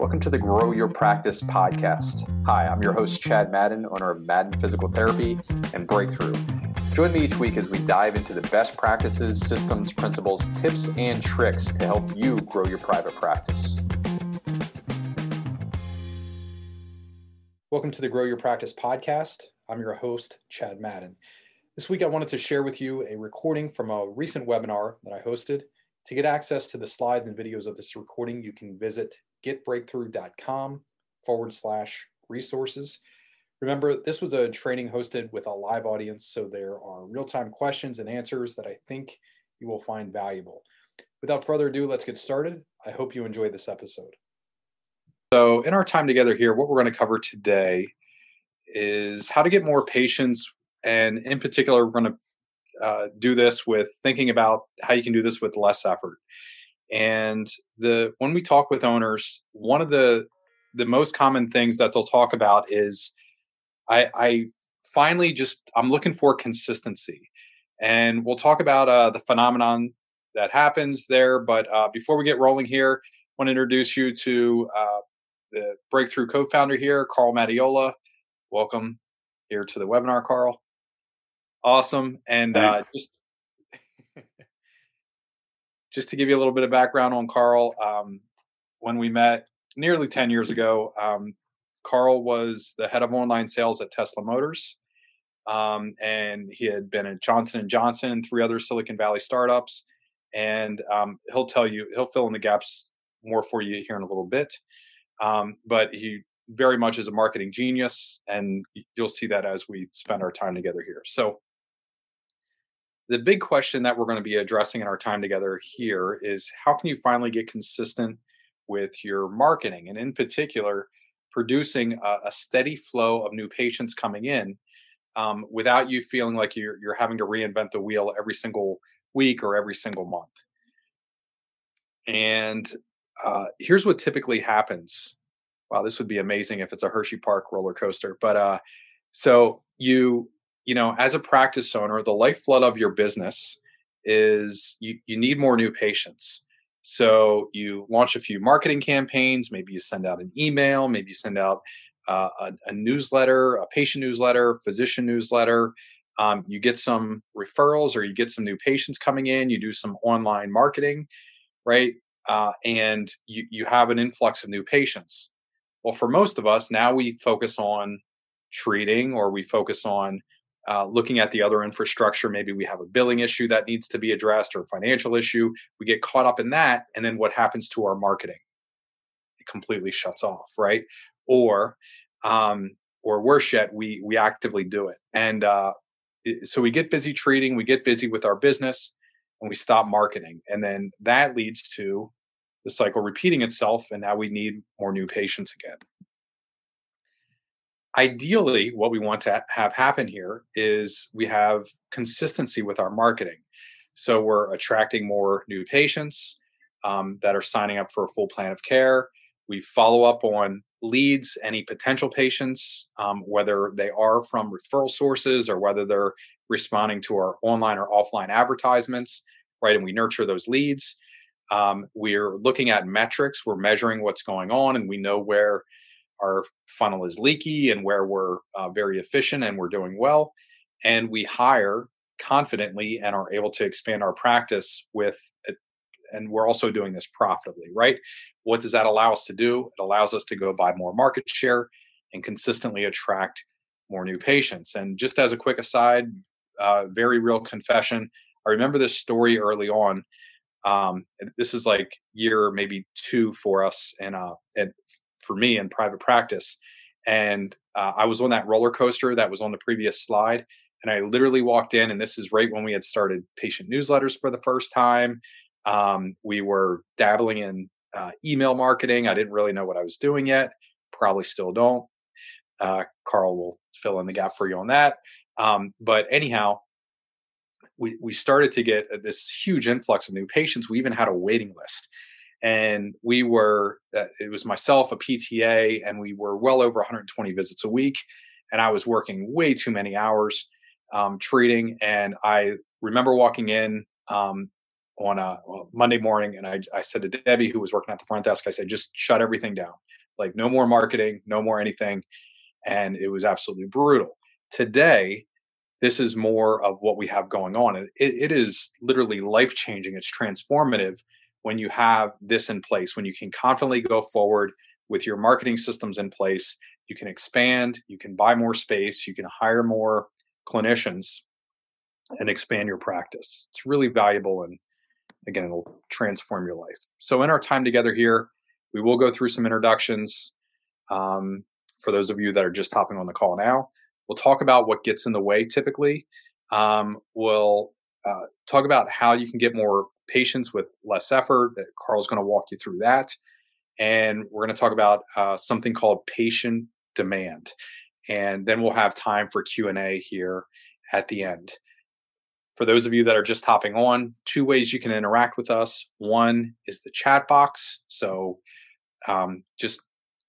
Welcome to the Grow Your Practice podcast. Hi, I'm your host, Chad Madden, owner of Madden Physical Therapy and Breakthrough. Join me each week as we dive into the best practices, systems, principles, tips, and tricks to help you grow your private practice. Welcome to the Grow Your Practice podcast. I'm your host, Chad Madden. This week, I wanted to share with you a recording from a recent webinar that I hosted. To get access to the slides and videos of this recording, you can visit getbreakthrough.com forward slash resources. Remember, this was a training hosted with a live audience, so there are real time questions and answers that I think you will find valuable. Without further ado, let's get started. I hope you enjoyed this episode. So, in our time together here, what we're going to cover today is how to get more patients. And in particular, we're going to uh, do this with thinking about how you can do this with less effort. And the when we talk with owners, one of the the most common things that they'll talk about is I, I finally just I'm looking for consistency, and we'll talk about uh, the phenomenon that happens there. But uh, before we get rolling here, I want to introduce you to uh, the Breakthrough co-founder here, Carl Mattiola. Welcome here to the webinar, Carl. Awesome, and uh, just just to give you a little bit of background on Carl, um, when we met nearly 10 years ago, um, Carl was the head of online sales at Tesla Motors. Um, and he had been at Johnson Johnson and three other Silicon Valley startups. And um, he'll tell you, he'll fill in the gaps more for you here in a little bit. Um, but he very much is a marketing genius, and you'll see that as we spend our time together here. So the big question that we're going to be addressing in our time together here is how can you finally get consistent with your marketing and in particular producing a, a steady flow of new patients coming in um, without you feeling like you're, you're having to reinvent the wheel every single week or every single month? And uh, here's what typically happens. Wow this would be amazing if it's a hershey park roller coaster but uh, so you you know, as a practice owner, the lifeblood of your business is you, you need more new patients. So you launch a few marketing campaigns. Maybe you send out an email. Maybe you send out uh, a, a, newsletter, a patient newsletter, physician newsletter. Um, you get some referrals or you get some new patients coming in. You do some online marketing, right? Uh, and you, you have an influx of new patients. Well, for most of us, now we focus on treating or we focus on uh, looking at the other infrastructure. Maybe we have a billing issue that needs to be addressed or a financial issue. We get caught up in that. And then what happens to our marketing? It completely shuts off, right? Or, um, or worse yet, we, we actively do it. And uh, so we get busy treating, we get busy with our business, and we stop marketing. And then that leads to the cycle repeating itself. And now we need more new patients again ideally what we want to have happen here is we have consistency with our marketing. So we're attracting more new patients um, that are signing up for a full plan of care. We follow up on leads any potential patients um, whether they are from referral sources or whether they're responding to our online or offline advertisements right and we nurture those leads. Um, we're looking at metrics. We're measuring what's going on and we know where our funnel is leaky and where we're uh, very efficient and we're doing well. And we hire confidently and are able to expand our practice with it. And we're also doing this profitably, right? What does that allow us to do? It allows us to go buy more market share and consistently attract more new patients. And just as a quick aside, uh, very real confession. I remember this story early on. Um, this is like year maybe two for us and uh, at for me in private practice. And uh, I was on that roller coaster that was on the previous slide. And I literally walked in, and this is right when we had started patient newsletters for the first time. Um, we were dabbling in uh, email marketing. I didn't really know what I was doing yet. Probably still don't. Uh, Carl will fill in the gap for you on that. Um, but anyhow, we, we started to get this huge influx of new patients. We even had a waiting list and we were uh, it was myself a pta and we were well over 120 visits a week and i was working way too many hours um, treating and i remember walking in um, on a monday morning and I, I said to debbie who was working at the front desk i said just shut everything down like no more marketing, no more anything. And it was absolutely brutal. Today, this is more of what we have going on. It, it is literally life changing. It's transformative when you have this in place, when you can confidently go forward with your marketing systems in place. You can expand, you can buy more space, you can hire more clinicians and expand your practice. It's really valuable and again, it'll transform your life. So, in our time together here, we will go through some introductions. Um, for those of you that are just hopping on the call now, we'll talk about what gets in the way typically. Um, we'll uh, talk about how you can get more patients with less effort. That Carl's going to walk you through that, and we're going to talk about uh, something called patient demand, and then we'll have time for Q and A here at the end. For those of you that are just hopping on, two ways you can interact with us. One is the chat box. So um, just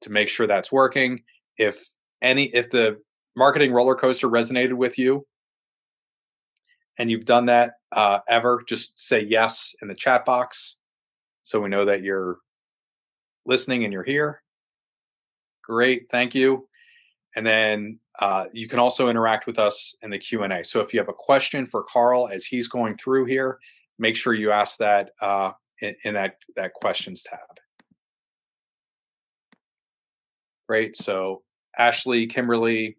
to make sure that's working, if any, if the marketing roller coaster resonated with you, and you've done that uh, ever, just say yes in the chat box, so we know that you're listening and you're here. Great, thank you. And then uh, you can also interact with us in the q&a so if you have a question for carl as he's going through here make sure you ask that uh, in, in, that, that questions tab great so ashley kimberly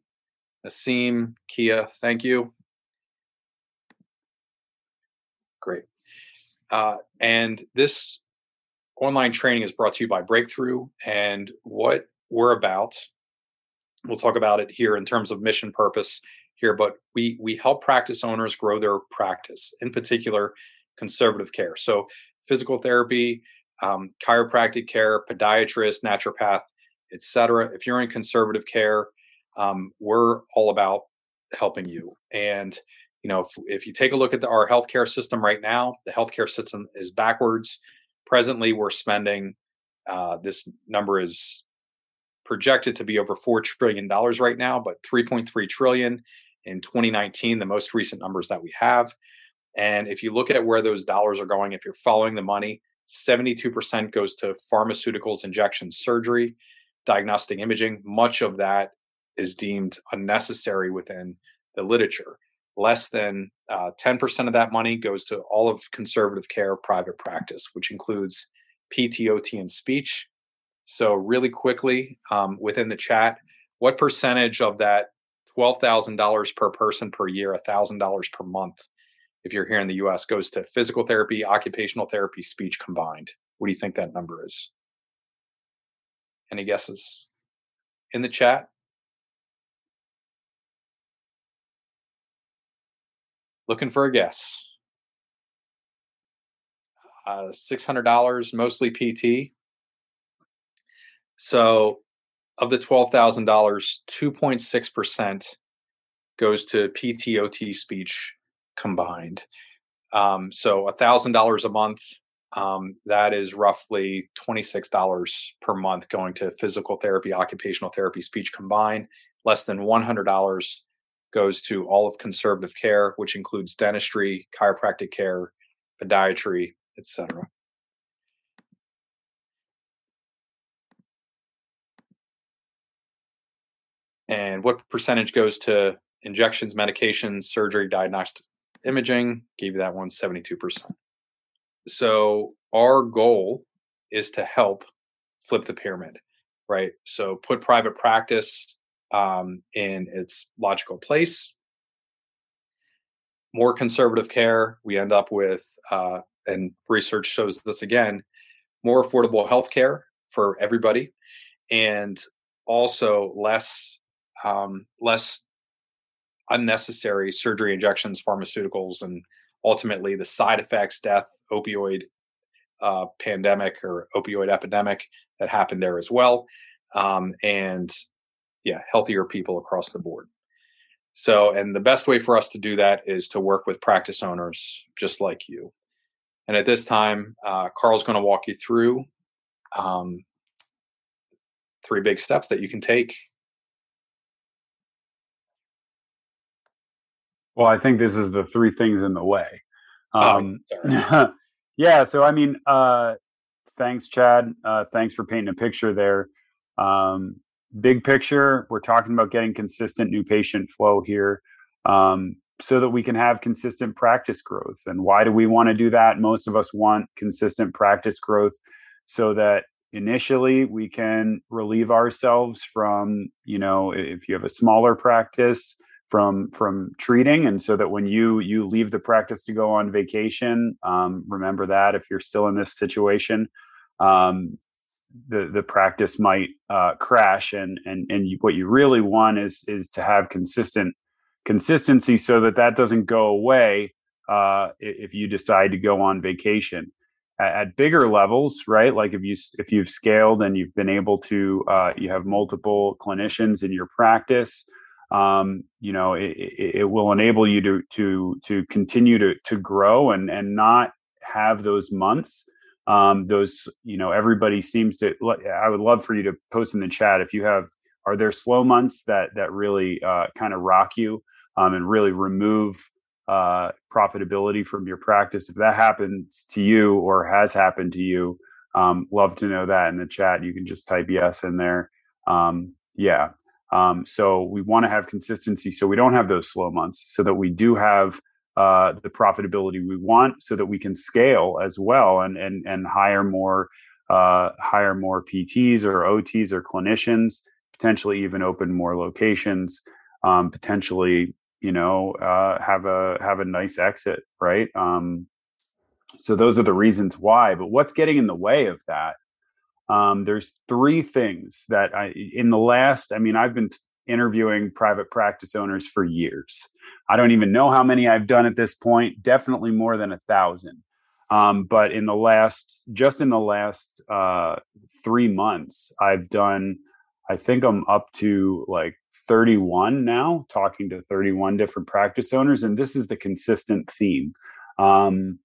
Asim, kia thank you great. Uh, and this online training is brought to you by breakthrough and what we're about we'll talk about it here in terms of mission purpose here but we we help practice owners grow their practice in particular conservative care. So physical therapy um, chiropractic care podiatrist naturopath etc if you're in conservative care um, we're all about helping you. And you know if, if you take a look at the, our healthcare system right now the healthcare system is backwards presently we're spending uh, this number is projected to be over $4 trillion right now, but 3.3 trillion in 2019, the most recent numbers that we have. And if you look at where those dollars are going, if you're following the money, 72% goes to pharmaceuticals, injections, surgery, diagnostic imaging. Much of that is deemed unnecessary within the literature. Less than uh, 10% of that money goes to all of conservative care private practice, which includes PTOT and speech, so, really quickly um, within the chat, what percentage of that $12,000 per person per year, $1,000 per month, if you're here in the US, goes to physical therapy, occupational therapy, speech combined? What do you think that number is? Any guesses? In the chat? Looking for a guess. Uh, $600, mostly PT. So of the $12,000, 2.6% goes to PTOT speech combined. Um, so $1,000 a month, um, that is roughly $26 per month going to physical therapy, occupational therapy, speech combined. Less than $100 goes to all of conservative care, which includes dentistry, chiropractic care, podiatry, etc. and what percentage goes to injections, medications, surgery, diagnostic imaging. Gave you that one, 72%. So our goal is to help flip the pyramid, right? So put private practice um, in its logical place. More conservative care, we end up with, uh, and research shows this again, more affordable health care for everybody, and also less um, less unnecessary surgery, injections, pharmaceuticals, and ultimately the side effects, death, opioid uh, pandemic or opioid epidemic that happened there as well. Um, and yeah, healthier people across the board. So, and the best way for us to do that is to work with practice owners just like you. And at this time, uh, Carl's going to walk you through um, three big steps that you can take Well, I think this is the three things in the way. Oh, um, oh, yeah. So, I mean, uh, thanks, Chad. Uh, thanks for painting a picture there. um, big picture, we're talking about getting consistent new patient flow here um, so that we can have consistent practice growth. And why do we want to do that? Most of us want consistent practice growth so that initially we can relieve ourselves from, you know, if you have a smaller practice, from from treating and so that when you you leave the practice to go on vacation um, remember that if you're still in this situation um, the the practice might uh, crash and and and you, what you really want is is to have consistent consistency so that that doesn't go away uh, if you decide to go on vacation. At, at, bigger levels right like if you if you've scaled and you've been able to uh, you have multiple clinicians in your practice um, you know it, it, will enable you to to to continue to to grow and and not have those months um, those you know everybody seems to i would love for you to post in the chat if you have are there slow months that that really uh, kind of rock you um, and really remove uh, profitability from your practice? If that happens to you or has happened to you um, love to know that in the chat. You can just type yes in there. Um, yeah. Um, so we want to have consistency so we don't have those slow months so that we do have uh, the profitability we want so that we can scale as well and and and hire more uh, hire more PTs or OTs or clinicians, potentially even open more locations, um, potentially you know uh, have a have a nice exit, right? Um, so those are the reasons why. But what's getting in the way of that? Um, there's three things that I in the last. I mean, I've been interviewing private practice owners for years. I don't even know how many I've done at this point, definitely more than a thousand. Um, but in the last, just in the last uh, three months, I've done, I think I'm up to like 31 now, talking to 31 different practice owners. And this is the consistent theme. Um,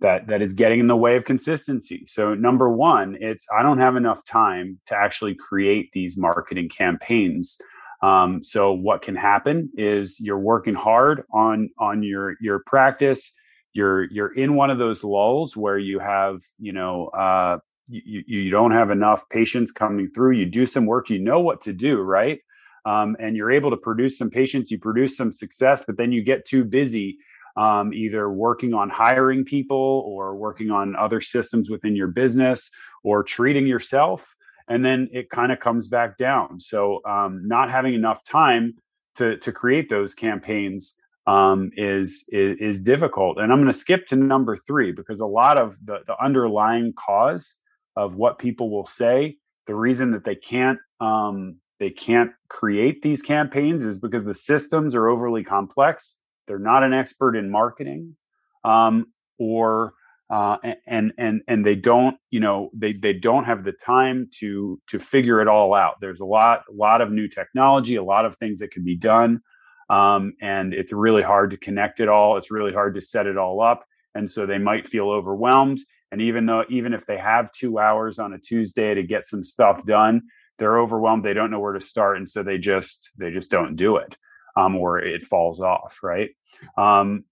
that that is getting in the way of consistency. So number one, it's I don't have enough time to actually create these marketing campaigns um, so what can happen is you're working hard on on your your practice. You're you're in one of those lulls where you have you know uh, you you don't have enough patients coming through. You do some work, you know what to do, right? Um, and you're able to produce some patients, you produce some success, but then you get too busy um, either working on hiring people or working on other systems within your business or treating yourself and then it kind of comes back down. So um, not having enough time to to create those campaigns um, is, is, is difficult. And I'm going to skip to number three because a lot of the the underlying cause of what people will say, the reason that they can't um, they can't create these campaigns is because the systems are overly complex. They're not an expert in marketing, um, or uh, and and and they don't you know they they don't have the time to to figure it all out. There's a lot a lot of new technology a lot of things that can be done um, and it's really hard to connect it all. It's really hard to set it all up and so they might feel overwhelmed and even though even if they have two hours on a tuesday to get some stuff done they're overwhelmed they don't know where to start and so they just they just don't do it um, or it falls off right? Um,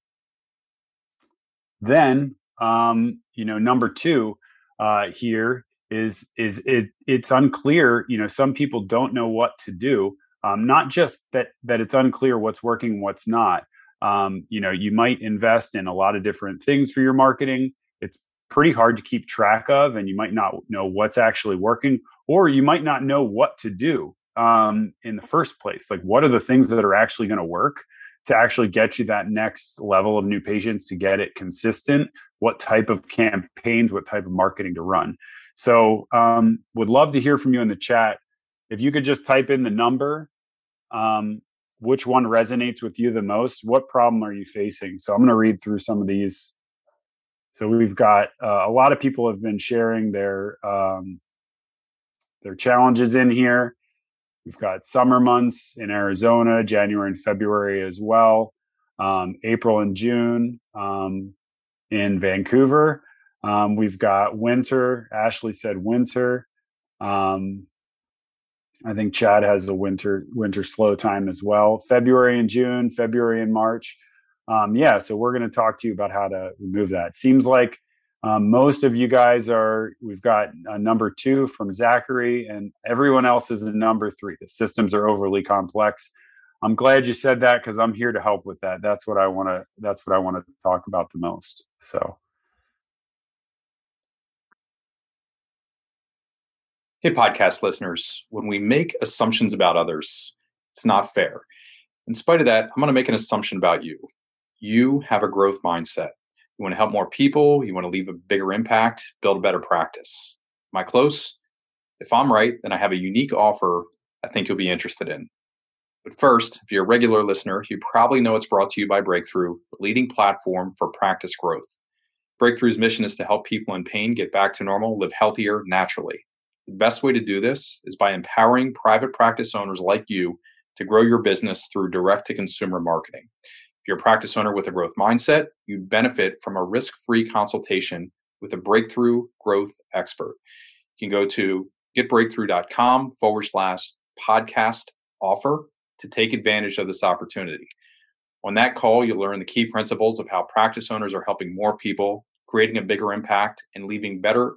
then um, you know, number two uh, here is is it, it's unclear. You know, some people don't know what to do. Um, not just that that it's unclear what's working, what's not. Um, you know, you might invest in a lot of different things for your marketing. It's pretty hard to keep track of, and you might not know what's actually working, or you might not know what to do um, in the first place. Like, what are the things that are actually going to work? to actually get you that next level of new patients to get it consistent what type of campaigns what type of marketing to run. So um, would love to hear from you in the chat. If you could just type in the number um, which one resonates with you the most what problem are you facing? So i'm going to read through some of these. So we've got uh, a lot of people have been sharing their um, their challenges in here. We've got summer months in Arizona, January and February as well, um, April and June um, in Vancouver. Um, we've got winter. Ashley said winter. Um, I think Chad has a winter winter slow time as well. February and June, February and March. Um, yeah, so we're going to talk to you about how to remove that. Seems like Um, most of you guys are, we've got a number two from Zachary, and everyone else is a number three. The systems are overly complex. I'm glad you said that because I'm here to help with that. That's what I want to. That's what I want to talk about the most. So, hey, podcast listeners, when we make assumptions about others, it's not fair. In spite of that, I'm going to make an assumption about you. You have a growth mindset. You want to help more people. You want to leave a bigger impact, build a better practice. Am I close? If I'm right, then I have a unique offer I think you'll be interested in. But first, if you're a regular listener, you probably know it's brought to you by Breakthrough, the leading platform for practice growth. Breakthrough's mission is to help people in pain get back to normal, live healthier naturally. The best way to do this is by empowering private practice owners like you to grow your business through direct to consumer marketing. If you're a practice owner with a growth mindset, you'd benefit from a risk free consultation with a breakthrough growth expert. You can go to getbreakthrough.com forward slash podcast offer to take advantage of this opportunity. On that call, you'll learn the key principles of how practice owners are helping more people, creating a bigger impact, and leaving better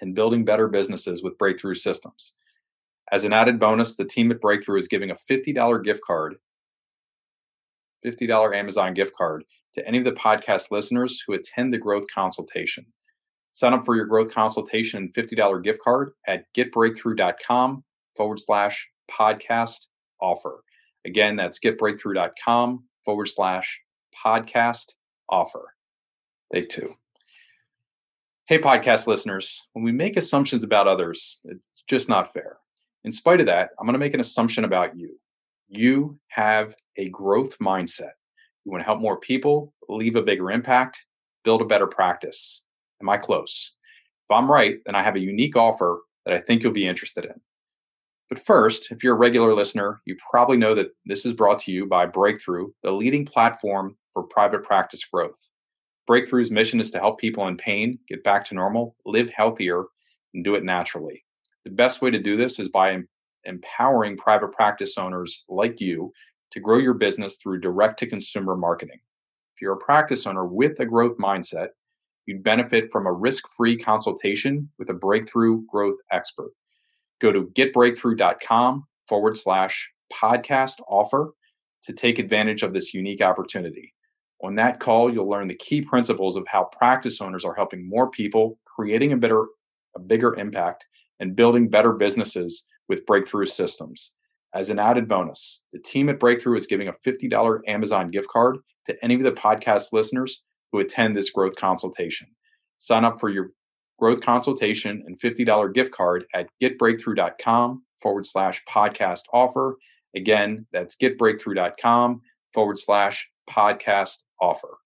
and building better businesses with breakthrough systems. As an added bonus, the team at Breakthrough is giving a $50 gift card $50 Amazon gift card to any of the podcast listeners who attend the growth consultation. Sign up for your growth consultation and $50 gift card at getbreakthrough.com forward slash podcast offer. Again, that's getbreakthrough.com forward slash podcast offer. Take two. Hey, podcast listeners, when we make assumptions about others, it's just not fair. In spite of that, I'm going to make an assumption about you you have a growth mindset. You want to help more people, leave a bigger impact, build a better practice. Am I close? If I'm right, then I have a unique offer that I think you'll be interested in. But first, if you're a regular listener, you probably know that this is brought to you by Breakthrough, the leading platform for private practice growth. Breakthrough's mission is to help people in pain get back to normal, live healthier, and do it naturally. The best way to do this is by empowering private practice owners like you to grow your business through direct to consumer marketing. If you're a practice owner with a growth mindset, you'd benefit from a risk free consultation with a breakthrough growth expert. Go to getbreakthrough.com forward slash podcast offer to take advantage of this unique opportunity. On that call, you'll learn the key principles of how practice owners are helping more people, creating a better, a bigger impact, and building better businesses with Breakthrough Systems. As an added bonus, the team at Breakthrough is giving a $50 Amazon gift card to any of the podcast listeners who attend this growth consultation. Sign up for your growth consultation and $50 gift card at getbreakthrough.com forward slash podcast offer. Again, that's getbreakthrough.com forward slash podcast offer.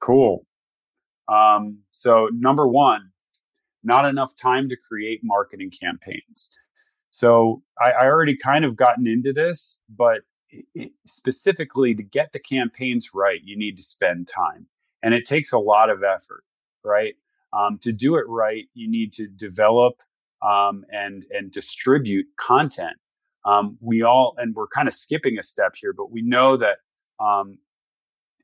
Cool. Um, so, number one, not enough time to create marketing campaigns. So I, I already kind of gotten into this, but specifically to get the campaigns right, you need to spend time, and it takes a lot of effort, right? Um, to do it right, you need to develop um, and and distribute content. Um, we all, and we're kind of skipping a step here, but we know that um,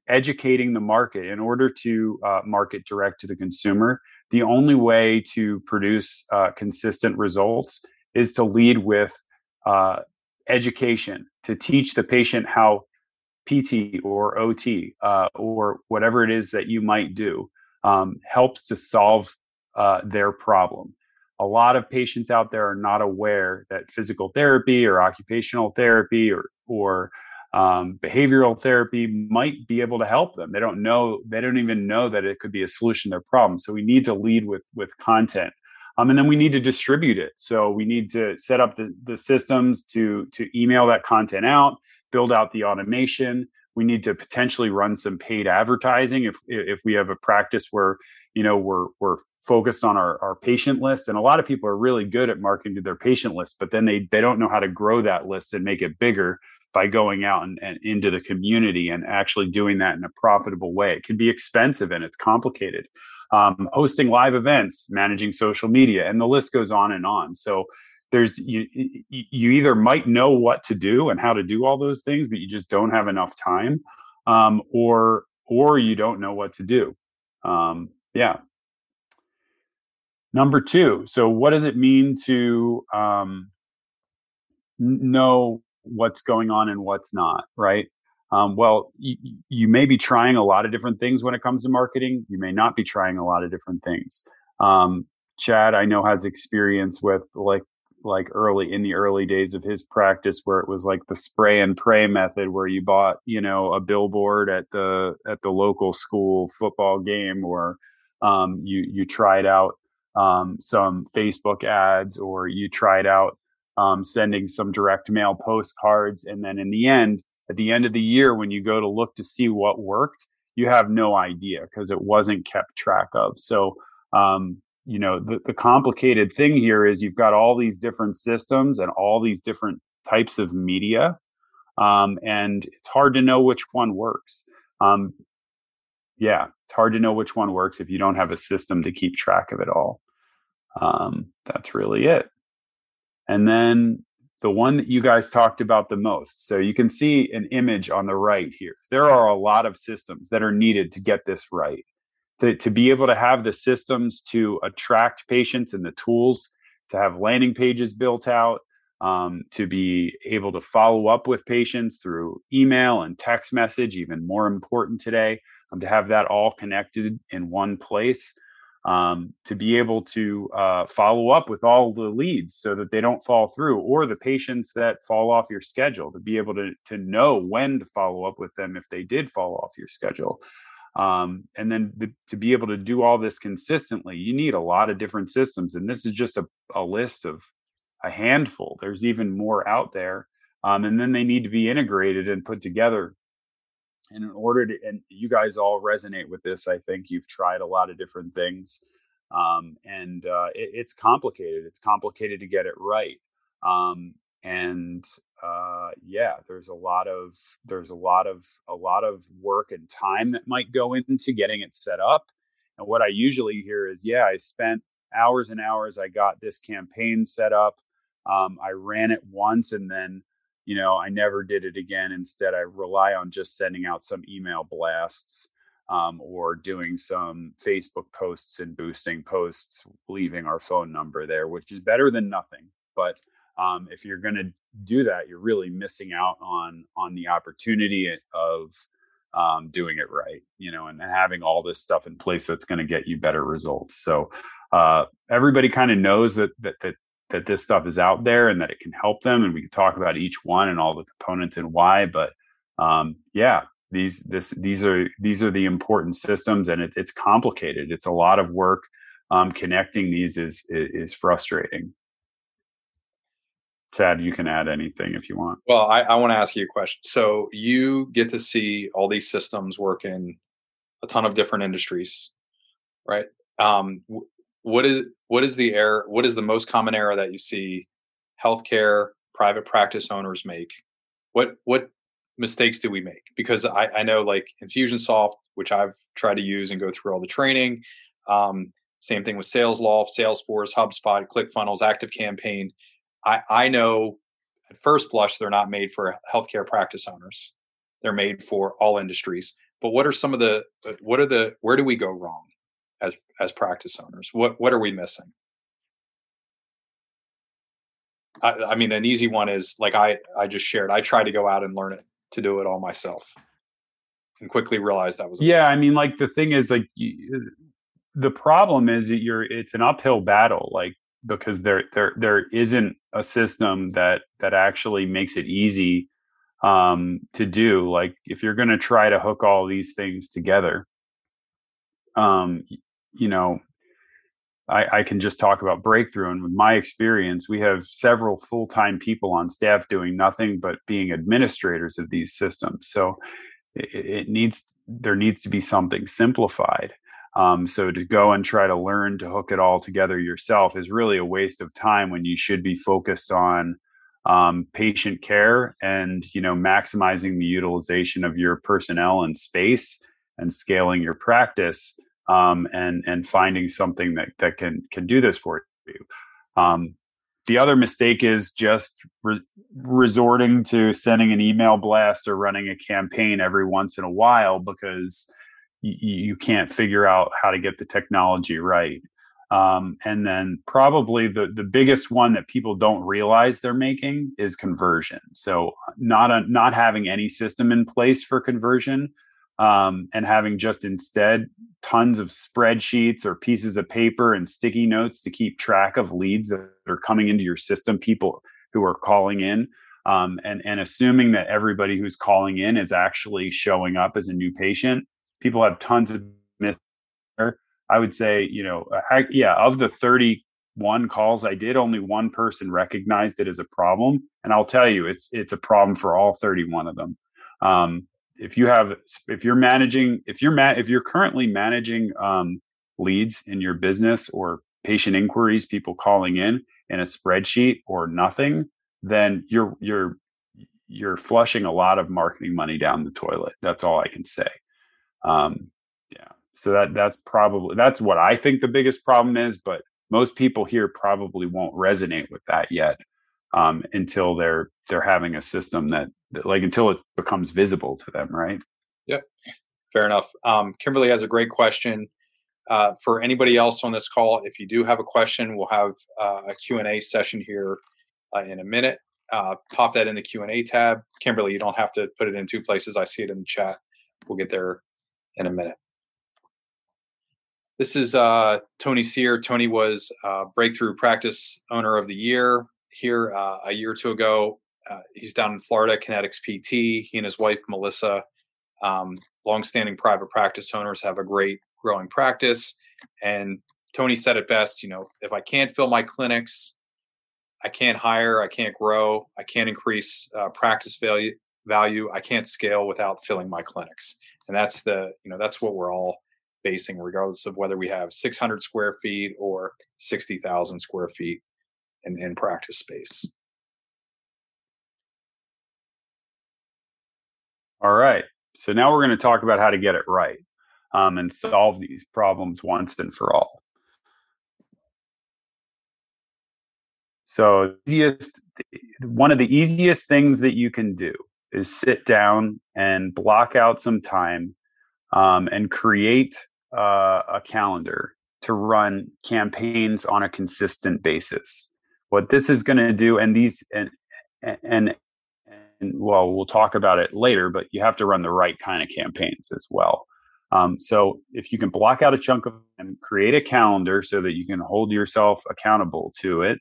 educating the market in order to uh, market direct to the consumer the only way to produce uh, consistent results is to lead with uh, education to teach the patient how pt or ot uh, or whatever it is that you might do um, helps to solve uh, their problem a lot of patients out there are not aware that physical therapy or occupational therapy or or um, behavioral therapy might be able to help them. They don't know, they don't even know that it could be a solution to their problem. So we need to lead with with content. Um, and then we need to distribute it. So we need to set up the, the systems to to email that content out, build out the automation. We need to potentially run some paid advertising if if we have a practice where you know we're we're focused on our, our patient list and a lot of people are really good at marketing to their patient list but then they they don't know how to grow that list and make it bigger by going out and, and, into the community and actually doing that in a profitable way. It can be expensive and it's complicated. Um, hosting live events, managing social media, and the list goes on and on. So there's you you either might know what to do and how to do all those things, but you just don't have enough time, um, or or you don't know what to do. Um, yeah. Number two. So, what does it mean to um, know what's going on and what's not? Right. Um, well, y- you may be trying a lot of different things when it comes to marketing. You may not be trying a lot of different things. Um, Chad, I know has experience with like like early in the early days of his practice where it was like the spray and pray method where you bought you know a billboard at the at the local school football game or um, you you tried out um, some facebook ads or you tried out um, sending some direct mail postcards. And then in the end at the end of the year when you go to look to see what worked you have no idea because it wasn't kept track of. So um, you know the, the complicated thing here is you've got all these different systems and all these different types of media um, and it's hard to know which one works. Um, yeah it's hard to know which one works if you don't have a system to keep track of it all. Um, that's really it. And then the one that you guys talked about the most so you can see an image on the right here. There are a lot of systems that are needed to get this right to, to be able to have the systems to attract patients and the tools to have landing pages built out, um, to be able to follow up with patients through email and text message, even more important today, um, to have that all connected in one place. Um, to be able to uh, follow up with all the leads so that they don't fall through, or the patients that fall off your schedule, to be able to to know when to follow up with them if they did fall off your schedule um, and then the, to be able to do all this consistently you need a lot of different systems and this is just a, a list of a handful. There's even more out there um, and then they need to be integrated and put together and in order to and you guys all resonate with this i think. You've tried a lot of different things um, and uh, it, it's complicated. It's complicated to get it right um, and uh, yeah, there's a lot of there's a lot of a lot of work and time that might go into getting it set up. And what I usually hear is, yeah, I spent hours and hours. I got this campaign set up. Um, I ran it once, and then you know I never did it again. Instead, I rely on just sending out some email blasts. Um, or doing some Facebook posts and boosting posts, leaving our phone number there, which is better than nothing. But um, if you're going to do that, you're really missing out on on the opportunity of um, doing it right, you know, and having all this stuff in place that's going to get you better results. So uh, everybody kind of knows that that that that this stuff is out there and that it can help them, and we can talk about each one and all the components and why. But um, yeah, these this these are these are the important systems, and it, it's complicated. It's a lot of work. Um, connecting these is, is is frustrating. Chad, you can add anything if you want. Well, I, I want to ask you a question. So you get to see all these systems work in a ton of different industries, right? Um, what is what is the error? What is the most common error that you see healthcare private practice owners make? What what mistakes do we make? Because I, I know like Infusionsoft, which I've tried to use and go through all the training. Um, same thing with SalesLoft, Salesforce, HubSpot, ClickFunnels, Active Campaign I, I know at first blush they're not made for healthcare practice owners. They're made for all industries. But what are some of the uh, what are the where do we go wrong as as practice owners? What what are we missing? I, I mean, an easy one is like I I just shared. I try to go out and learn it to do it all myself, and quickly realized that was yeah. Mistake. I mean, like the thing is like you, the problem is that you're it's an uphill battle. Like because there there there isn't a system that that actually makes it easy um, to do. Like if you're going to try to hook all these things together, um, you know, I, I can just talk about breakthrough. And with my experience, we have several full time people on staff doing nothing but being administrators of these systems. So it, it needs there needs to be something simplified. Um, so to go and try to learn to hook it all together yourself is really a waste of time when you should be focused on um, patient care and you know maximizing the utilization of your personnel and space and scaling your practice um, and and finding something that that can can do this for you. Um, the other mistake is just re- resorting to sending an email blast or running a campaign every once in a while because y- you can't figure out how to get the technology right. Um, and then probably the the biggest one that people don't realize they're making is conversion. So not a, not having any system in place for conversion um, and having just instead tons of spreadsheets or pieces of paper and sticky notes to keep track of leads that are coming into your system, people who are calling in, um, and and assuming that everybody who's calling in is actually showing up as a new patient. People have tons of myths. I would say, you know, I, yeah, of the 31 calls I did, only one person recognized it as a problem, and I'll tell you, it's it's a problem for all 31 of them. Um, if you have if you're managing if you're ma- if you're currently managing um, leads in your business or patient inquiries people calling in in a spreadsheet or nothing then you're you're you're flushing a lot of marketing money down the toilet that's all i can say um, yeah so that that's probably that's what i think the biggest problem is but most people here probably won't resonate with that yet um, until they're they're having a system that, that, like until it becomes visible to them right? Yep fair enough. Um, kimberly has a great question uh, for anybody else on this call. If you do have a question we'll have uh, a q&a session here uh, in a minute. Uh, pop that in the q&a tab. Kimberly you don't have to put it in two places. I see it in the chat. We'll get there in a minute this is uh, Tony Sear. Tony was uh, Breakthrough Practice Owner of the Year here uh, a year or two ago. Uh, he's down in Florida, Kinetics PT. He and his wife, Melissa, um, longstanding private practice owners, have a great growing practice. And Tony said it best you know, if I can't fill my clinics, I can't hire, I can't grow, I can't increase uh, practice value, value, I can't scale without filling my clinics. And that's the, you know, that's what we're all basing, regardless of whether we have 600 square feet or 60,000 square feet in, in practice space. All right. So now we're going to talk about how to get it right um, and solve these problems once and for all. So, easiest, one of the easiest things that you can do is sit down and block out some time um, and create uh, a calendar to run campaigns on a consistent basis. What this is going to do and these and, and and well we'll talk about it later but you have to run the right kind of campaigns as well. Um, so if you can block out a chunk of and create a calendar so that you can hold yourself accountable to it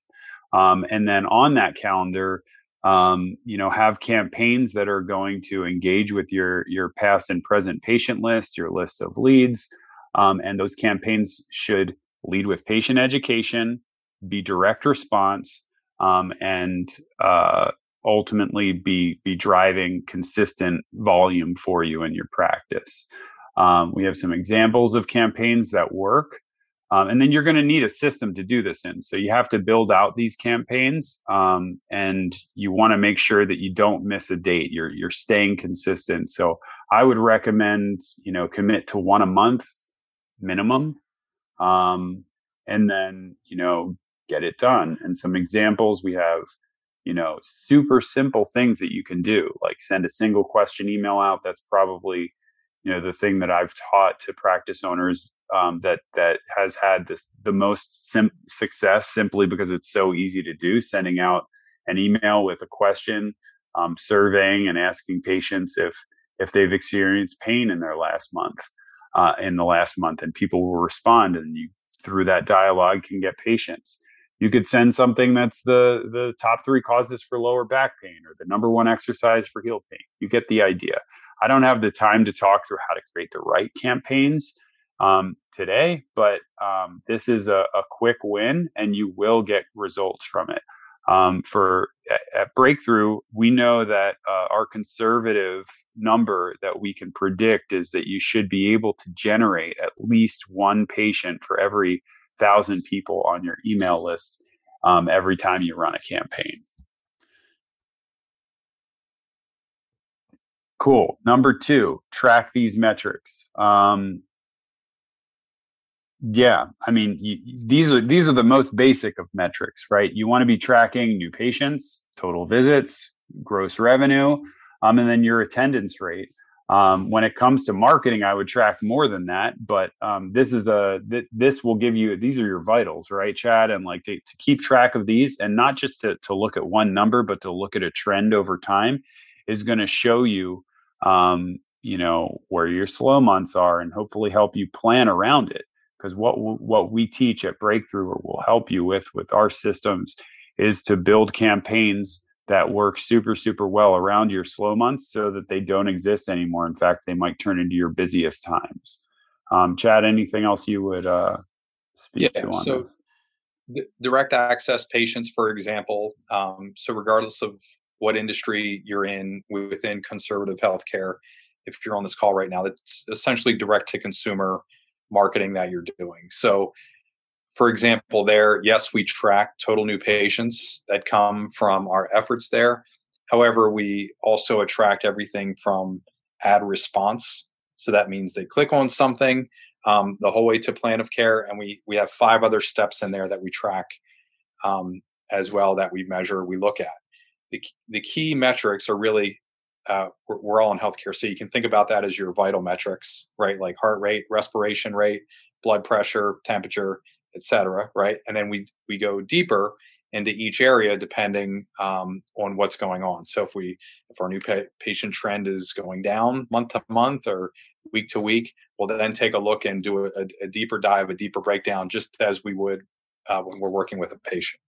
um, and then on that calendar um, you know have campaigns that are going to engage with your your past and present patient list your list of leads um, and those campaigns should lead with patient education be direct response, um, and uh, ultimately be be driving consistent volume for you in your practice. Um, we have some examples of campaigns that work. Um, and then you're going to need a system to do this in. So you have to build out these campaigns, um, and you want to make sure that you don't miss a date. You're you're staying consistent. So I would recommend you know commit to one a month minimum, um, and then you know get it done. And some examples we have, you know, super simple things that you can do, like send a single question email out. That's probably, you know, the thing that I've taught to practice owners um, that that has had this the most sim- success simply because it's so easy to do. Sending out an email with a question, um, surveying and asking patients if if they've experienced pain in their last month, uh, in the last month, and people will respond, and you through that dialogue can get patients you could send something that's the the top three causes for lower back pain or the number one exercise for heel pain you get the idea i don't have the time to talk through how to create the right campaigns um, today but um, this is a, a, quick win and you will get results from it um, for at, breakthrough we know that uh, our conservative number that we can predict is that you should be able to generate at least one patient for every thousand people on your email list um, every time you run a campaign. Cool. Number two, track these metrics. Um, Yeah, I mean, you, these are these are the most basic of metrics, right? You want to be tracking new patients, total visits, gross revenue, um, and then your attendance rate. Um, when it comes to marketing, I would track more than that, but um, this is a th- this will give you these are your vitals, right, Chad? And like to, to keep track of these, and not just to to look at one number, but to look at a trend over time, is going to show you, um, you know, where your slow months are, and hopefully help you plan around it because what what we teach at breakthrough or will help you with with our systems is to build campaigns that work super super well around your slow months so that they don't exist anymore in fact they might turn into your busiest times um, chad anything else you would uh, speak yeah, to on so this? direct access patients for example um, so regardless of what industry you're in within conservative healthcare if you're on this call right now that's essentially direct to consumer marketing that you're doing. So, for example, there, yes, we track total new patients that come from our efforts there. However, we also attract everything from ad response. So that means they click on something um, the whole way to plan of care, and we we have five other steps in there that we track um, as well that we measure, we look at. The the key metrics are really uh, we're, we're, all in healthcare, so you can think about that as your vital metrics, right? Like heart rate, respiration rate, blood pressure, temperature, etc. Right, and then we we go deeper into each area depending um, on what's going on. So if we if our new pa- patient trend is going down month to month or week to week, we'll then take a look and do a, a deeper dive, a deeper breakdown, just as we would uh, when we're working with a patient.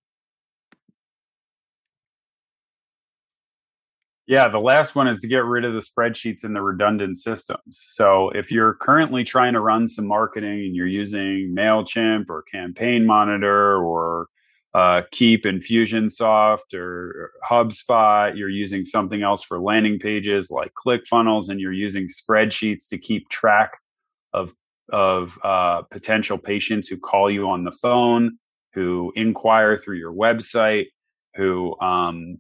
Yeah, the last one is to get rid of the spreadsheets and the redundant systems. So if you're currently trying to run some marketing and you're using MailChimp or Campaign Monitor or uh, Keap Infusionsoft or HubSpot, you're using something else for landing pages like ClickFunnels, and you're using spreadsheets to keep track of of uh, potential patients who call you on the phone, who inquire through your website, who um,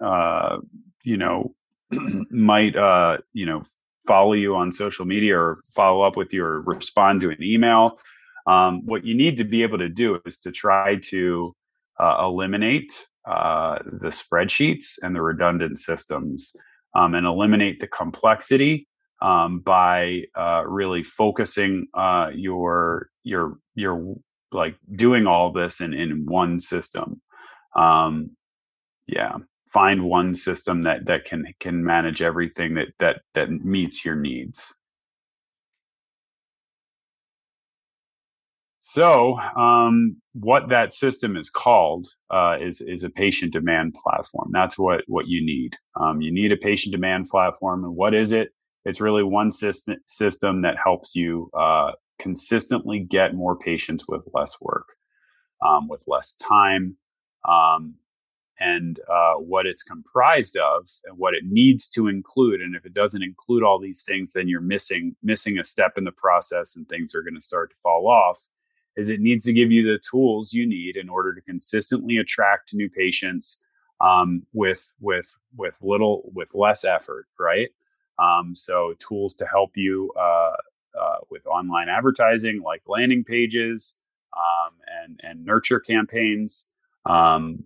uh, you know, might, uh, you know, follow you on social media or follow up with you or respond to an email. Um, what you need to be able to do is to try to uh, eliminate uh, the spreadsheets and the redundant systems um, and eliminate the complexity um, by uh, really focusing uh, your your your like doing all this in in one system. Um, yeah find one system that that can can manage everything that that that meets your needs. So um, what that system is called uh, is is a patient demand platform. That's what what you need. Um, you need a patient demand platform and what is it? It's really one system system that helps you uh, consistently get more patients with less work um, with less time um, and uh, what it's comprised of and what it needs to include and if it doesn't include all these things then you're missing missing a step in the process and things are going to start to fall off is it needs to give you the tools you need in order to consistently attract new patients um, with with with little with less effort right? Um, so tools to help you uh, uh, with online advertising like landing pages um, and and nurture campaigns um,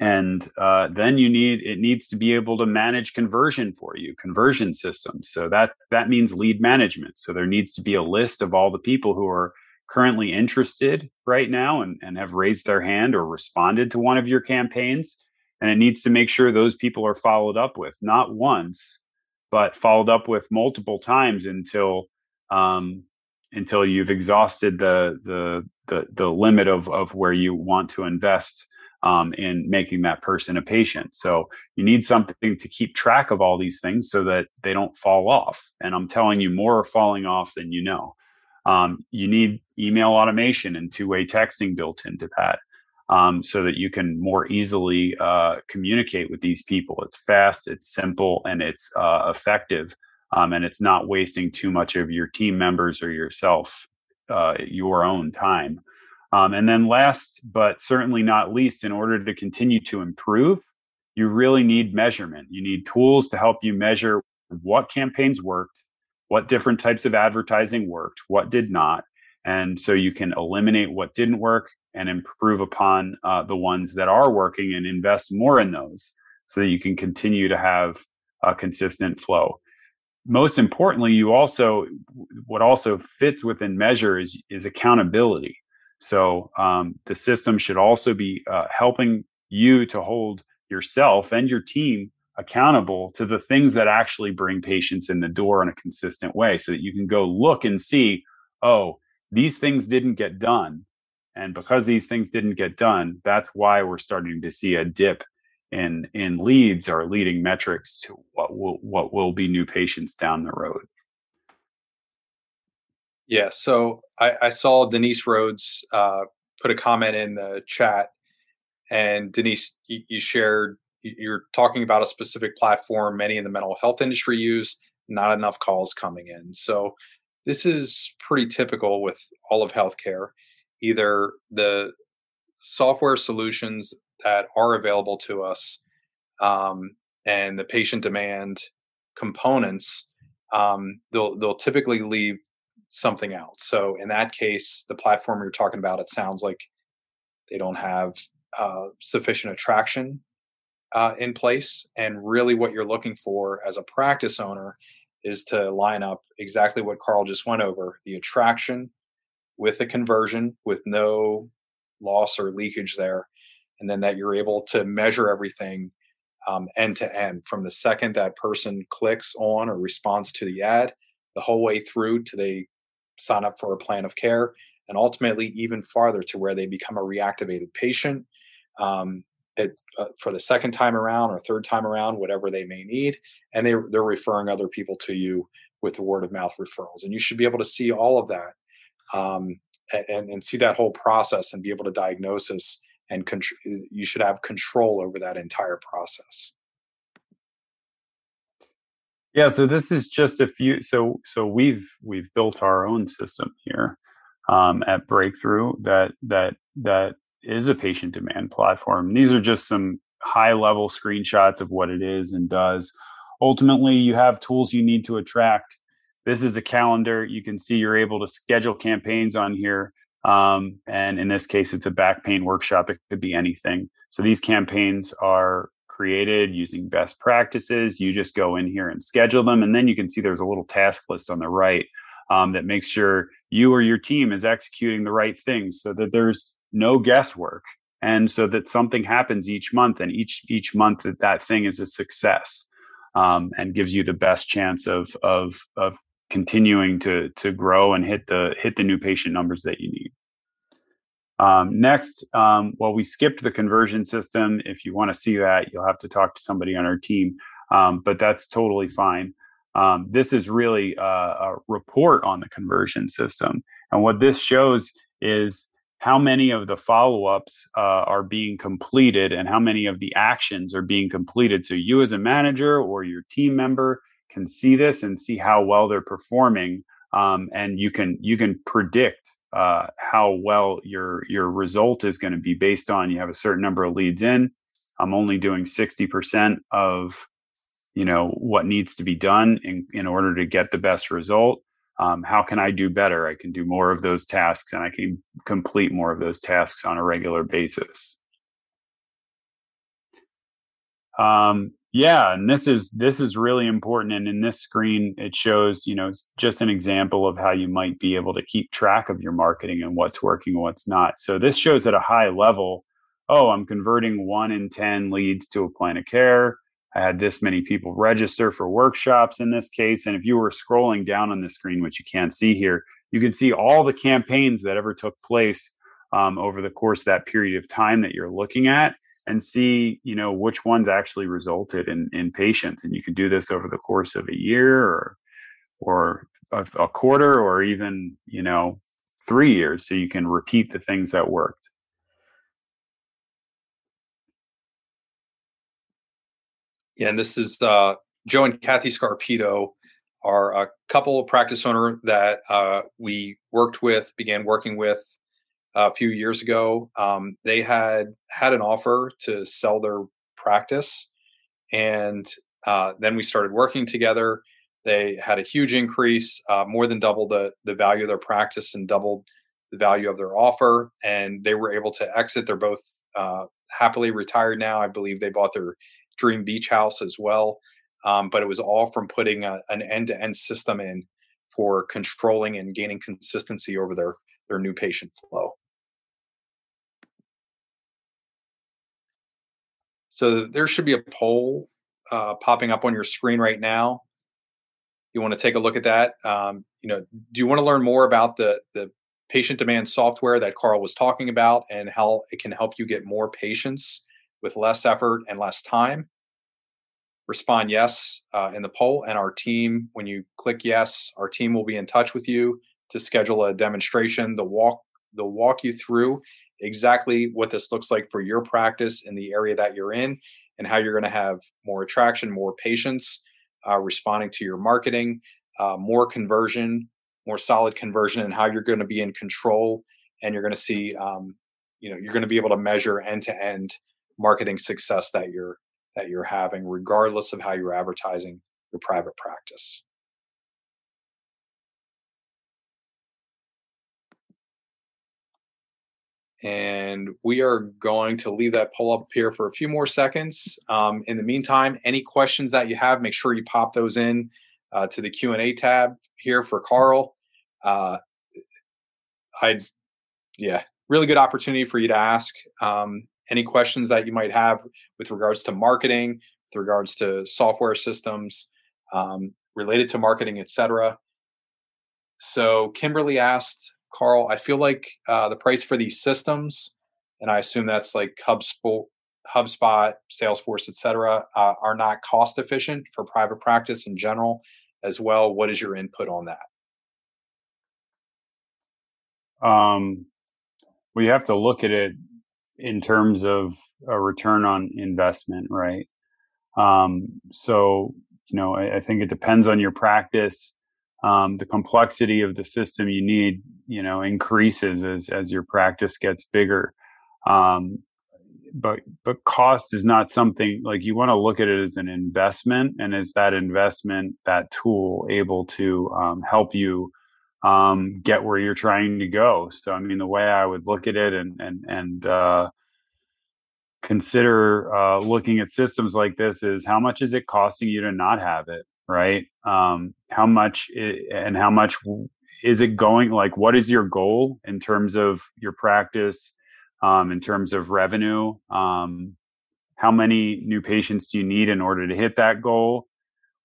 and uh, then you need it needs to be able to manage conversion for you conversion systems. So that that means lead management. So there needs to be a list of all the people who are currently interested right now and, and have raised their hand or responded to one of your campaigns. And it needs to make sure those people are followed up with not once but followed up with multiple times until um, until you've exhausted the the the, the limit of of where you want to invest um, in making that person a patient. So you need something to keep track of all these things so that they don't fall off. And I'm telling you, more are falling off than you know. Um, you need email automation and two way texting built into that. Um, so that you can more easily uh, communicate with these people. It's fast, it's simple, and it's uh, effective, um, and it's not wasting too much of your team members or yourself, uh, your own time. Um, and then, last but certainly not least, in order to continue to improve, you really need measurement. You need tools to help you measure what campaigns worked, what different types of advertising worked, what did not. And so you can eliminate what didn't work and improve upon uh, the ones that are working and invest more in those so that you can continue to have a consistent flow. Most importantly, you also what also fits within measure is, is accountability. So um, the system should also be uh, helping you to hold yourself and your team accountable to the things that actually bring patients in the door in a consistent way so that you can go look and see oh these things didn't get done and because these things didn't get done that's why we're starting to see a dip in in leads or leading metrics to what will what will be new patients down the road yeah so i, I saw denise rhodes uh, put a comment in the chat and denise you, you shared you're talking about a specific platform many in the mental health industry use not enough calls coming in. So this is pretty typical with all of healthcare either the software solutions that are available to us um, and the patient demand components um, they'll they'll typically leave something else. so in that case the platform you're talking about it sounds like they don't have uh, sufficient attraction uh, in place. And really, what you're looking for as a practice owner is to line up exactly what Carl just went over the attraction with the conversion with no loss or leakage there. And then that you're able to measure everything um, end to end from the second that person clicks on or responds to the ad, the whole way through to they sign up for a plan of care, and ultimately even farther to where they become a reactivated patient. Um, it, uh, for the second time around or third time around, whatever they may need, and they they're referring other people to you with word of mouth referrals, and you should be able to see all of that um, and and see that whole process and be able to diagnose and contr- you should have control over that entire process. Yeah, so this is just a few. So so we've we've built our own system here um, at Breakthrough that that that is a patient demand platform. These are just some high level screenshots of what it is and does. Ultimately, you have tools you need to attract. This is a calendar. You can see you're able to schedule campaigns on here. Um, and in this case, it's a back pain workshop. It could be anything. So these campaigns are created using best practices. You just go in here and schedule them. And then you can see there's a little task list on the right um, that makes sure you or your team is executing the right things so that there's no guesswork and so that something happens each month and each each month that that thing is a success um, and gives you the best chance of of of continuing to to grow and hit the hit the new patient numbers that you need um, next um, well we skipped the conversion system. If you want to see that you'll have to talk to somebody on our team. Um, but that's totally fine. Um, this is really a, a report on the conversion system. And what this shows is how many of the follow-ups uh, are being completed and how many of the actions are being completed. So you as a manager or your team member can see this and see how well they're performing um, and you can you can predict uh, how well your your result is going to be based on you have a certain number of leads in i'm only doing 60% of you know what needs to be done in, in order to get the best result um, how can I do better? I can do more of those tasks and I can complete more of those tasks on a regular basis. Um, yeah, and this is this is really important. And in this screen, it shows you know just an example of how you might be able to keep track of your marketing and what's working and what's not. So this shows at a high level. Oh, I'm converting one in ten leads to a plan of care. I had this many people register for workshops in this case. And if you were scrolling down on the screen, which you can't see here, you can see all the campaigns that ever took place um, over the course of that period of time that you're looking at and see you know which ones actually resulted in in patients and you can do this over the course of a year or or a, a quarter or even you know three years so you can repeat the things that worked. Yeah, and this is uh, Joe and Kathy Scarpito are a couple practice owner that uh, we worked with, began working with a few years ago. Um, they had had an offer to sell their practice, and uh, then we started working together. They had a huge increase, uh, more than double the the value of their practice and doubled the value of their offer, and they were able to exit. They're both uh, happily retired now. I believe they bought their dream beach house as well, um, but it was all from putting a, an end to end system in for controlling and gaining consistency over their their new patient flow. So there should be a poll uh, popping up on your screen right now. You want to take a look at that. Um, you know, do you want to learn more about the the patient demand software that Carl was talking about and how it can help you get more patients with less effort and less time? Respond yes uh, in the poll, and our team, when you click yes, our team will be in touch with you to schedule a demonstration. The walk, they'll walk you through exactly what this looks like for your practice in the area that you're in and how you're going to have more attraction, more patients uh, responding to your marketing, uh, more conversion, more solid conversion, and how you're going to be in control. And you're going to see, um, you know, you're going to be able to measure end to end marketing success that you're that you're having, regardless of how you're advertising your private practice. And we are going to leave that poll up here for a few more seconds. Um, in the meantime, any questions that you have, make sure you pop those in uh, to the Q and A tab here for Carl. Uh, I'd, yeah, really good opportunity for you to ask um, any questions that you might have with regards to marketing, with regards to software systems, um, related to marketing, etc. So Kimberly asked, Carl, I feel like uh, the price for these systems, and I assume that's like HubSpot, HubSpot, Salesforce, etc., uh, are not cost efficient for private practice in general as well. What is your input on that? Um, we have to look at it in terms of a return on investment, right? Um, so, you know, I, I think it depends on your practice um, the complexity of the system you need, you know, increases as as your practice gets bigger. Um, but but cost is not something like you want to look at it as an investment, and is that investment that tool able to um, help you um, get where you're trying to go? So I mean, the way I would look at it and and and uh, consider uh, looking at systems like this is how much is it costing you to not have it right? Um, how much and how much is it going like what is your goal in terms of your practice um, in terms of revenue? Um, how many new patients do you need in order to hit that goal?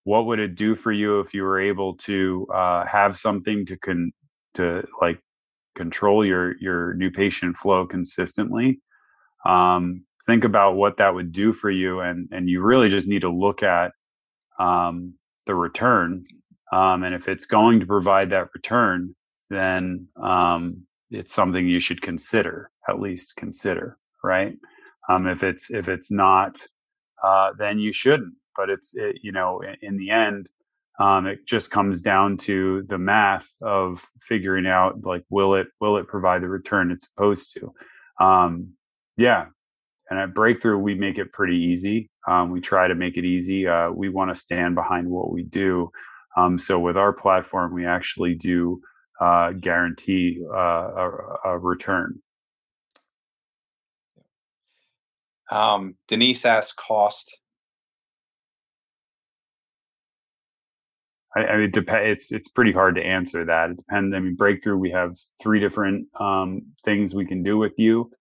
What would it do for you if you were able to uh, have something to con to like control your your new patient flow consistently? Um, think about what that would do for you and and you really just need to look at um, the return. Um, and if it's going to provide that return, then um, it's something you should consider, at least consider, right? Um, if it's if it's not, uh, then you shouldn't. But it's it, you know in, in the end, um, it just comes down to the math of figuring out like will it will it provide the return it's supposed to. Um, yeah, and at Breakthrough, we make it pretty easy. Um, we try to make it easy. Uh, we want to stand behind what we do. Um, so with our platform, we actually do uh, guarantee uh, a, a, return. Um, Denise asks cost. I, I mean, it dep- it's it's pretty hard to answer that. It depends. I mean, breakthrough. We have three different um, things we can do with you.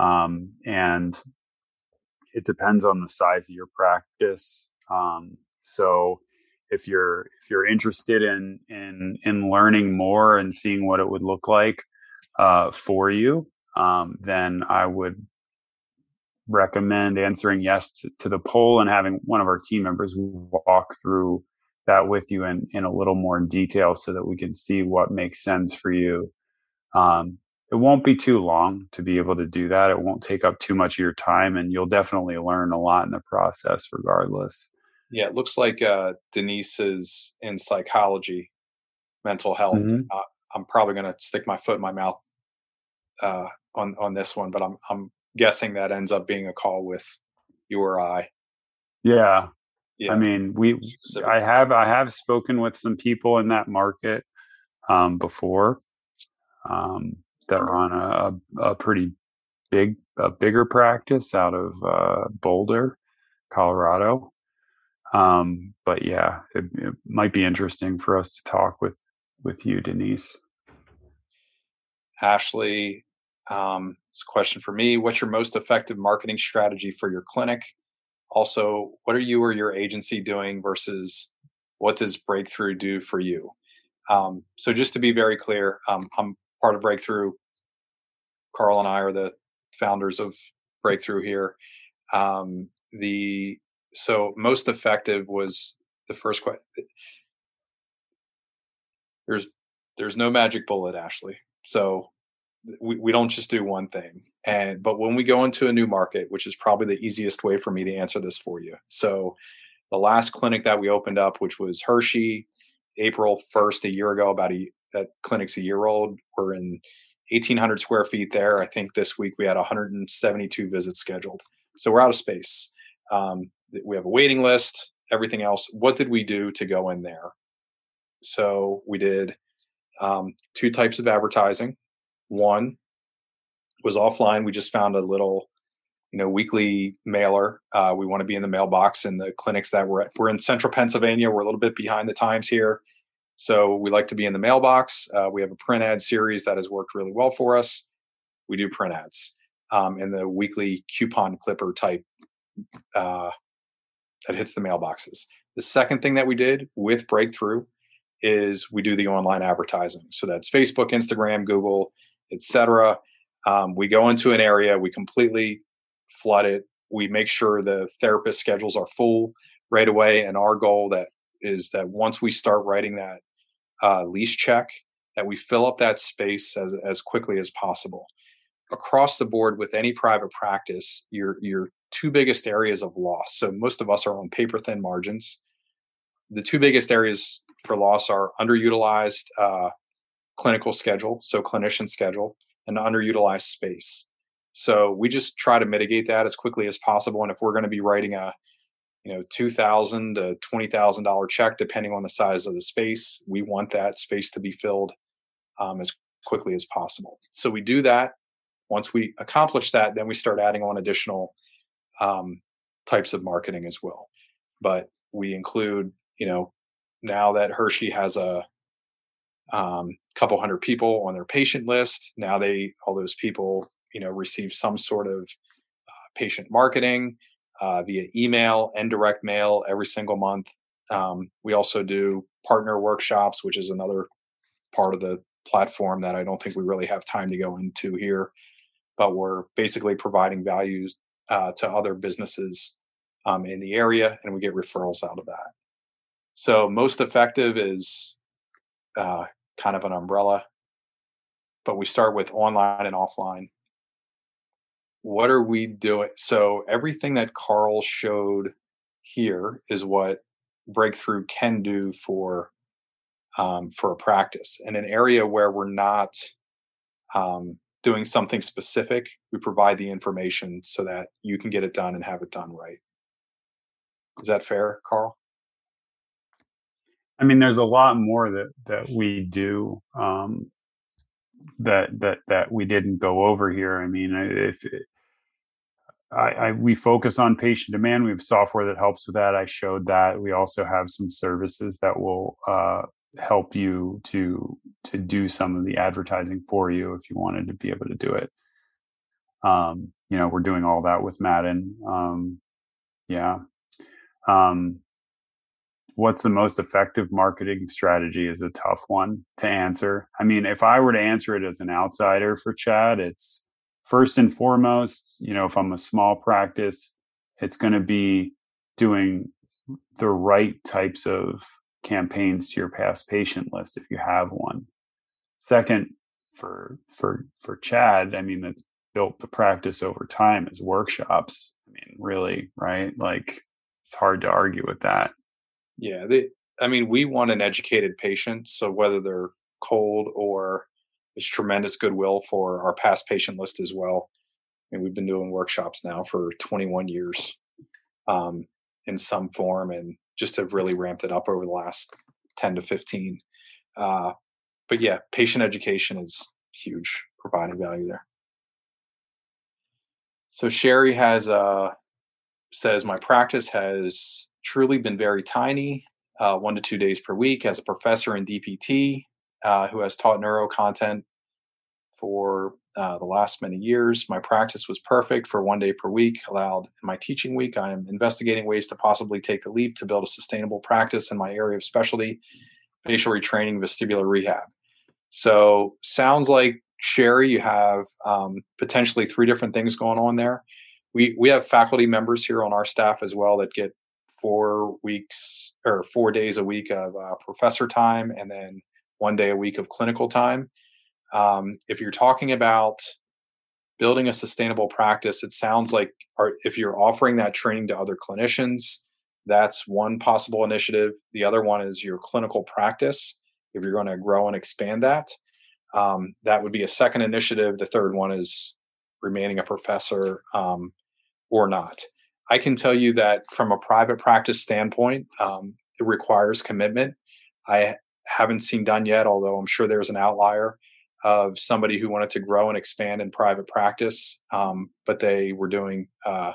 Um, and it depends on the size of your practice. Um, so if you're if you're interested in in in learning more and seeing what it would look like uh, for you, um, then I would recommend answering yes to, to, the poll and having one of our team members walk through that with you in in a little more detail so that we can see what makes sense for you. Um, it won't be too long to be able to do that. It won't take up too much of your time, and you'll definitely learn a lot in the process, regardless. Yeah, it looks like uh, Denise is in psychology, mental health. Mm-hmm. Uh, I'm probably going to stick my foot in my mouth uh, on on this one, but I'm I'm guessing that ends up being a call with you or I. Yeah, Yeah. I mean, we I have I have spoken with some people in that market um, before um, that run a, a pretty big a bigger practice out of uh, Boulder, Colorado. Um, but yeah, it, it might be interesting for us to talk with with you, Denise. Ashley, um, it's a question for me. What's your most effective marketing strategy for your clinic? Also, what are you or your agency doing versus what does Breakthrough do for you? Um, so, just to be very clear, um, I'm part of Breakthrough. Carl and I are the founders of Breakthrough here. Um, the so most effective was the first question. There's there's no magic bullet, Ashley. So we, we don't just do one thing. And but when we go into a new market, which is probably the easiest way for me to answer this for you. So the last clinic that we opened up, which was Hershey, April 1st, a year ago, about a that clinic's a year old. We're in 1,800 square feet there. I think this week we had 172 visits scheduled. So we're out of space. Um, we have a waiting list, everything else. What did we do to go in there? So we did um, two types of advertising. One was offline. We just found a little, you know, weekly mailer. Uh, we want to be in the mailbox in the clinics that we're at. We're in central Pennsylvania. We're a little bit behind the times here. So we like to be in the mailbox. Uh, we have a print ad series that has worked really well for us. We do print ads um, in the weekly coupon clipper type uh, that hits the mailboxes. The second thing that we did with Breakthrough is we do the online advertising. So that's Facebook, Instagram, Google, etc. Um, we go into an area, we completely flood it. We make sure the therapist schedules are full right away. And our goal that is that once we start writing that uh, lease check, that we fill up that space as as quickly as possible. Across the board with any private practice, your your two biggest areas of loss. So most of us are on paper thin margins. The two biggest areas for loss are underutilized uh, clinical schedule, so clinician schedule, and underutilized space. So we just try to mitigate that as quickly as possible. And if we're going to be writing a you know two thousand to twenty thousand dollar check, depending on the size of the space, we want that space to be filled um, as quickly as possible. So we do that. Once we accomplish that, then we start adding on additional um, types of marketing as well. But we include, you know, now that Hershey has a um, couple hundred people on their patient list, now they all those people, you know, receive some sort of uh, patient marketing uh, via email and direct mail every single month. Um, we also do partner workshops, which is another part of the platform that I don't think we really have time to go into here. But we're basically providing values uh, to other businesses um, in the area, and we get referrals out of that. So most effective is uh, kind of an umbrella, but we start with online and offline. What are we doing? So everything that Carl showed here is what breakthrough can do for um, for a practice in an area where we're not um, doing something specific, we provide the information so that you can get it done and have it done right. Is that fair, Carl? I mean, there's a lot more that that we do um, that that that we didn't go over here. I mean, if it, I, I, we focus on patient demand, we have software that helps with that. I showed that. We also have some services that will uh, help you to to do some of the advertising for you if you wanted to be able to do it. Um, you know, we're doing all that with Madden. Um, yeah. Um, what's the most effective marketing strategy is a tough one to answer. I mean, if I were to answer it as an outsider for Chad, it's first and foremost, you know, if I'm a small practice, it's going to be doing the right types of campaigns to your past patient list if you have one. Second, for for for Chad, I mean that's built the practice over time as workshops. I mean, really, right? Like it's hard to argue with that. Yeah, they, I mean, we want an educated patient, so whether they're cold or it's tremendous goodwill for our past patient list as well. And we've been doing workshops now for 21 years. Um, in some form and just have really ramped it up over the last 10 to 15. Uh, but yeah, patient education is huge, providing value there. So Sherry has uh, says my practice has truly been very tiny, uh, one to two days per week as a professor in DPT uh, who has taught neuro content for uh, the last many years. My practice was perfect for one day per week, allowed in my teaching week. I am investigating ways to possibly take the leap to build a sustainable practice in my area of specialty, facial retraining, vestibular rehab. So, sounds like Sherry, you have um, potentially three different things going on there. We we have faculty members here on our staff as well that get four weeks or four days a week of uh, professor time, and then one day a week of clinical time. Um, if you're talking about building a sustainable practice, it sounds like if you're offering that training to other clinicians, that's one possible initiative. The other one is your clinical practice. If you're going to grow and expand that, um, that would be a second initiative. The third one is remaining a professor um, or not. I can tell you that from a private practice standpoint, um, it requires commitment. I haven't seen done yet, although I'm sure there's an outlier of somebody who wanted to grow and expand in private practice, um, but they were doing uh,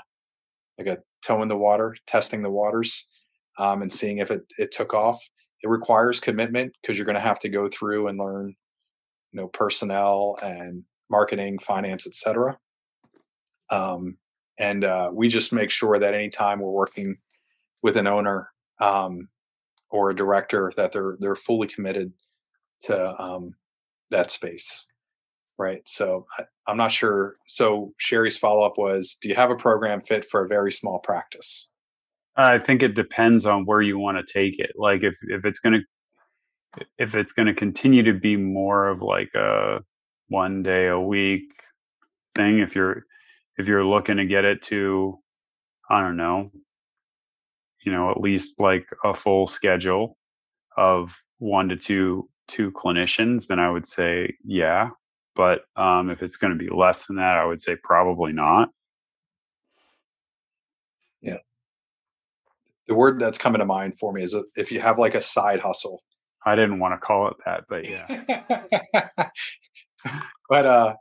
like a toe in the water, testing the waters, um, and seeing if it, it took off. It requires commitment because you're going to have to go through and learn, you know, personnel and marketing, finance, etc. Um, and uh, we just make sure that anytime we're working with an owner um, or a director that they're they're fully committed to um, that space right? So I, i'm not sure. So sherry's follow-up was do you have a program fit for a very small practice? I think it depends on where you want to take it. Like if if it's going to if it's going to continue to be more of like a one day a week thing if you're if you're looking to get it to i don't know you know at least like a full schedule of one to two two clinicians then i would say yeah. But um, if it's going to be less than that i would say probably not. Yeah. The word that's coming to mind for me is if you have like a side hustle. I didn't want to call it that but yeah. But uh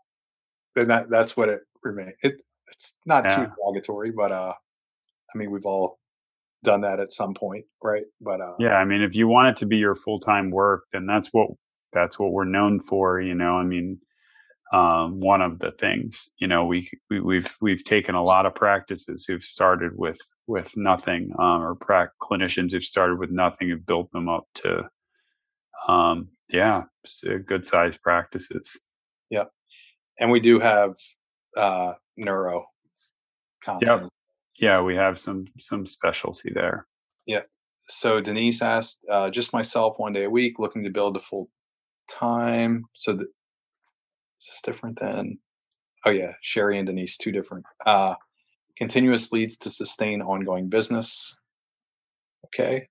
then that that's what it remains it, it's not yeah. too derogatory but uh i mean we've all done that at some point, right? But uh, yeah, I mean, if you want it to be your full time work, then that's what that's what we're known for. You know, I mean, um, one of the things, you know, we, we we've we've taken a lot of practices who've started with with nothing, um, or pra- clinicians who've started with nothing have built them up to, um, yeah, good sized practices. Yep, and we do have uh, neuro content yep yeah, we have some some specialty there. Yeah. So Denise asked, uh, just myself one day a week, looking to build a full time. So the, is this different than? Oh yeah, Sherry and Denise, two different. Uh, continuous leads to sustain ongoing business. Okay.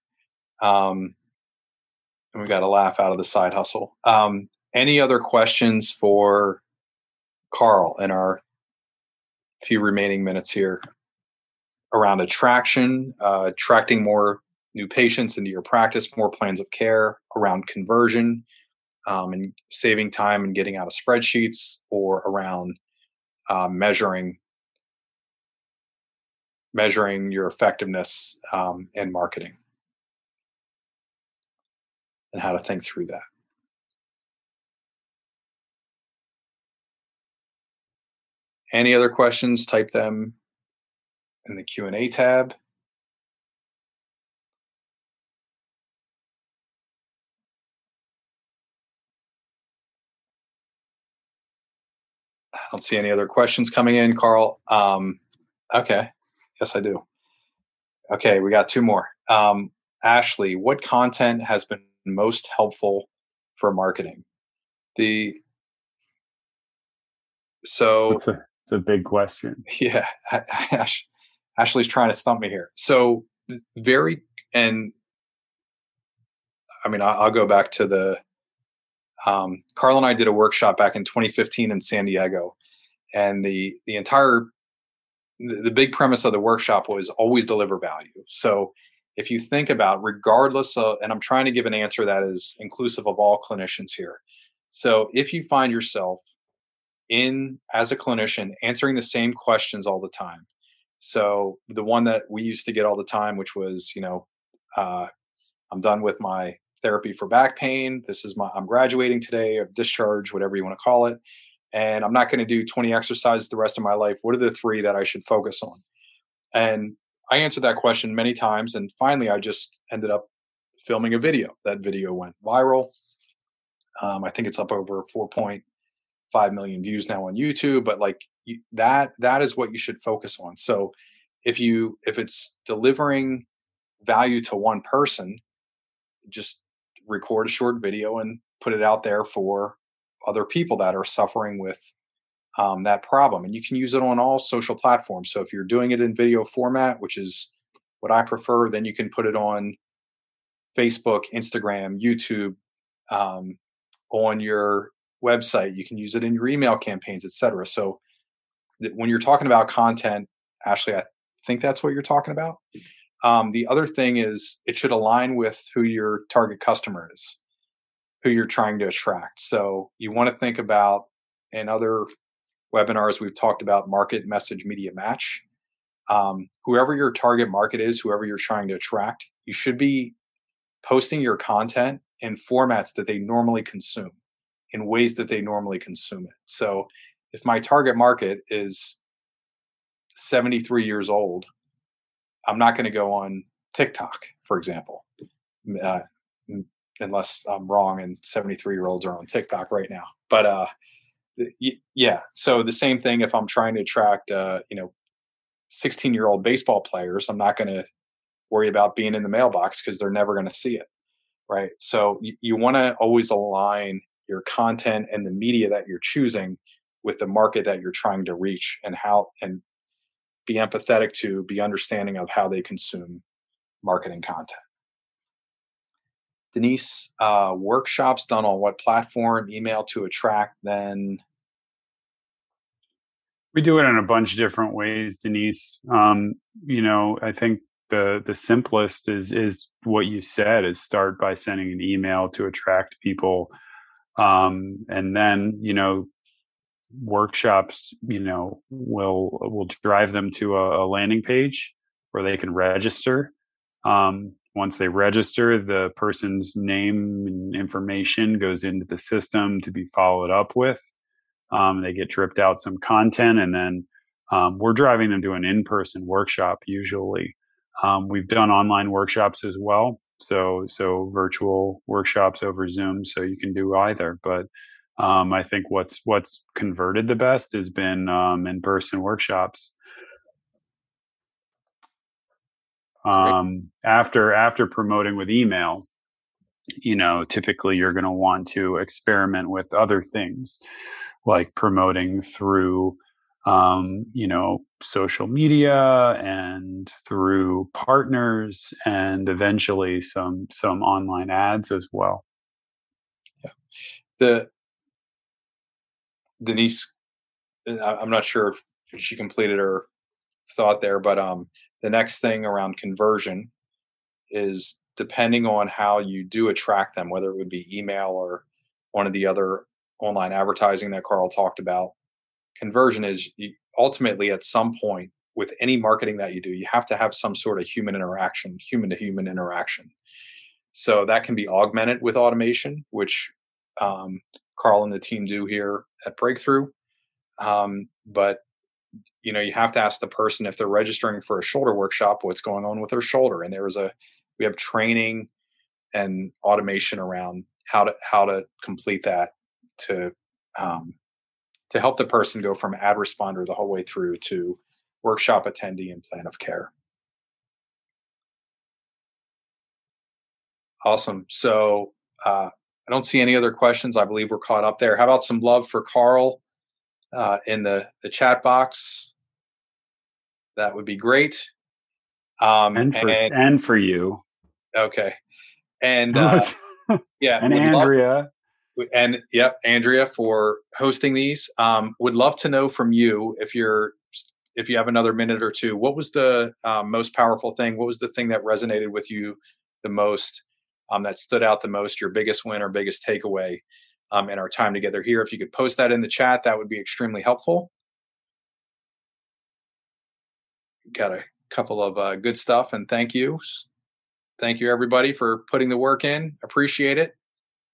Um, and we got a laugh out of the side hustle. Um, any other questions for Carl in our few remaining minutes here? Around attraction, uh, attracting more new patients into your practice, more plans of care, around conversion, um, and saving time and getting out of spreadsheets, or around uh, measuring measuring your effectiveness um, in marketing and how to think through that. Any other questions? Type them in the Q&A tab. I don't see any other questions coming in, Carl. Um, okay. Yes, I do. Okay, we got two more. Um, Ashley, what content has been most helpful for marketing? The so it's a, it's a big question. Yeah, Ash, Ashley's trying to stump me here. So very and I mean I'll, I'll go back to the um, Carl and I did a workshop back in 2015 in San Diego, and the the entire the big premise of the workshop was always deliver value. So if you think about regardless of and i'm trying to give an answer that is inclusive of all clinicians here so if you find yourself in as a clinician answering the same questions all the time so the one that we used to get all the time which was you know uh, i'm done with my therapy for back pain this is my i'm graduating today or discharge whatever you want to call it and i'm not going to do 20 exercises the rest of my life what are the three that i should focus on and I answered that question many times, and finally, I just ended up filming a video. That video went viral. Um, I think it's up over 4.5 million views now on YouTube. But like you, that, that is what you should focus on. So if you if it's delivering value to one person, just record a short video and put it out there for other people that are suffering with um, that problem. And you can use it on all social platforms. So if you're doing it in video format, which is what I prefer, then you can put it on Facebook, Instagram, YouTube, um, on your website. You can use it in your email campaigns, etc. So when you're talking about content, Ashley, I think that's what you're talking about. Um, the other thing is it should align with who your target customer is, who you're trying to attract. So you want to think about and other webinars, we've talked about market message media match. Um, whoever your target market is, whoever you're trying to attract, you should be posting your content in formats that they normally consume, in ways that they normally consume it. So if my target market is 73 years old, I'm not going to go on TikTok, for example, uh, unless I'm wrong and 73 year olds are on TikTok right now. But uh, yeah so the same thing if i'm trying to attract uh, you know 16 year old baseball players i'm not going to worry about being in the mailbox because they're never going to see it right so you, you want to always align your content and the media that you're choosing with the market that you're trying to reach and how and be empathetic to be understanding of how they consume marketing content Denise, uh, workshops done on what platform? Email to attract, then. We do it in a bunch of different ways, Denise. Um, you know, I think the the simplest is is what you said is start by sending an email to attract people, um, and then you know workshops you know will will drive them to a, a landing page where they can register um, once they register, the person's name and information goes into the system to be followed up with. Um, they get dripped out some content, and then um, we're driving them to an in-person workshop. Usually, um, we've done online workshops as well, so so virtual workshops over Zoom, so you can do either. But um, I think what's what's converted the best has been um, in-person workshops. Um, after after promoting with email you know typically you're going to want to experiment with other things like promoting through um, you know social media and through partners and eventually some some online ads as well. Yeah. The denise i'm not sure if she completed her thought there but um the next thing around conversion is depending on how you do attract them, whether it would be email or one of the other online advertising that Carl talked about. Conversion is ultimately at some point with any marketing that you do, you have to have some sort of human interaction, human to human interaction. So that can be augmented with automation, which um, Carl and the team do here at Breakthrough. Um, but you know you have to ask the person if they're registering for a shoulder workshop what's going on with their shoulder? And there was a we have training and automation around how to how to complete that to um, to help the person go from ad responder the whole way through to workshop attendee and plan of care. Awesome. So uh, i don't see any other questions i believe we're caught up there how about some love for carl uh, in the the chat box that would be great. Um, and for and, and for you. Okay. And uh, yeah, and Andrea. Love, and yep, Andrea for hosting these. Um, would love to know from you if you're if you have another minute or two, what was the um, most powerful thing? What was the thing that resonated with you the most, um, that stood out the most, your biggest win or biggest takeaway um, in our time together here? If you could post that in the chat, that would be extremely helpful. Got a couple of uh, good stuff, and thank you. Thank you, everybody, for putting the work in. Appreciate it.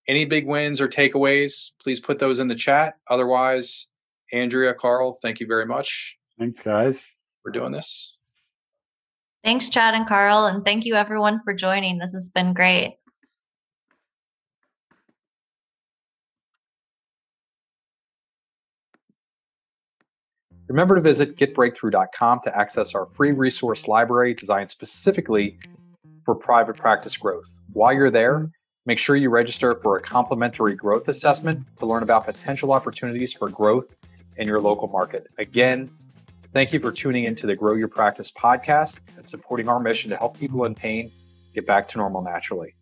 Any big wins or takeaways, please put those in the chat. Otherwise, Andrea, Carl, thank you very much. Thanks, guys. For doing this. Thanks, Chad and Carl. And thank you, everyone, for joining. This has been great. Remember to visit getbreakthrough.com to access our free resource library designed specifically for private practice growth. While you're there, make sure you register for a complimentary growth assessment to learn about potential opportunities for growth in your local market. Again, thank you for tuning into the Grow Your Practice podcast and supporting our mission to help people in pain get back to normal naturally.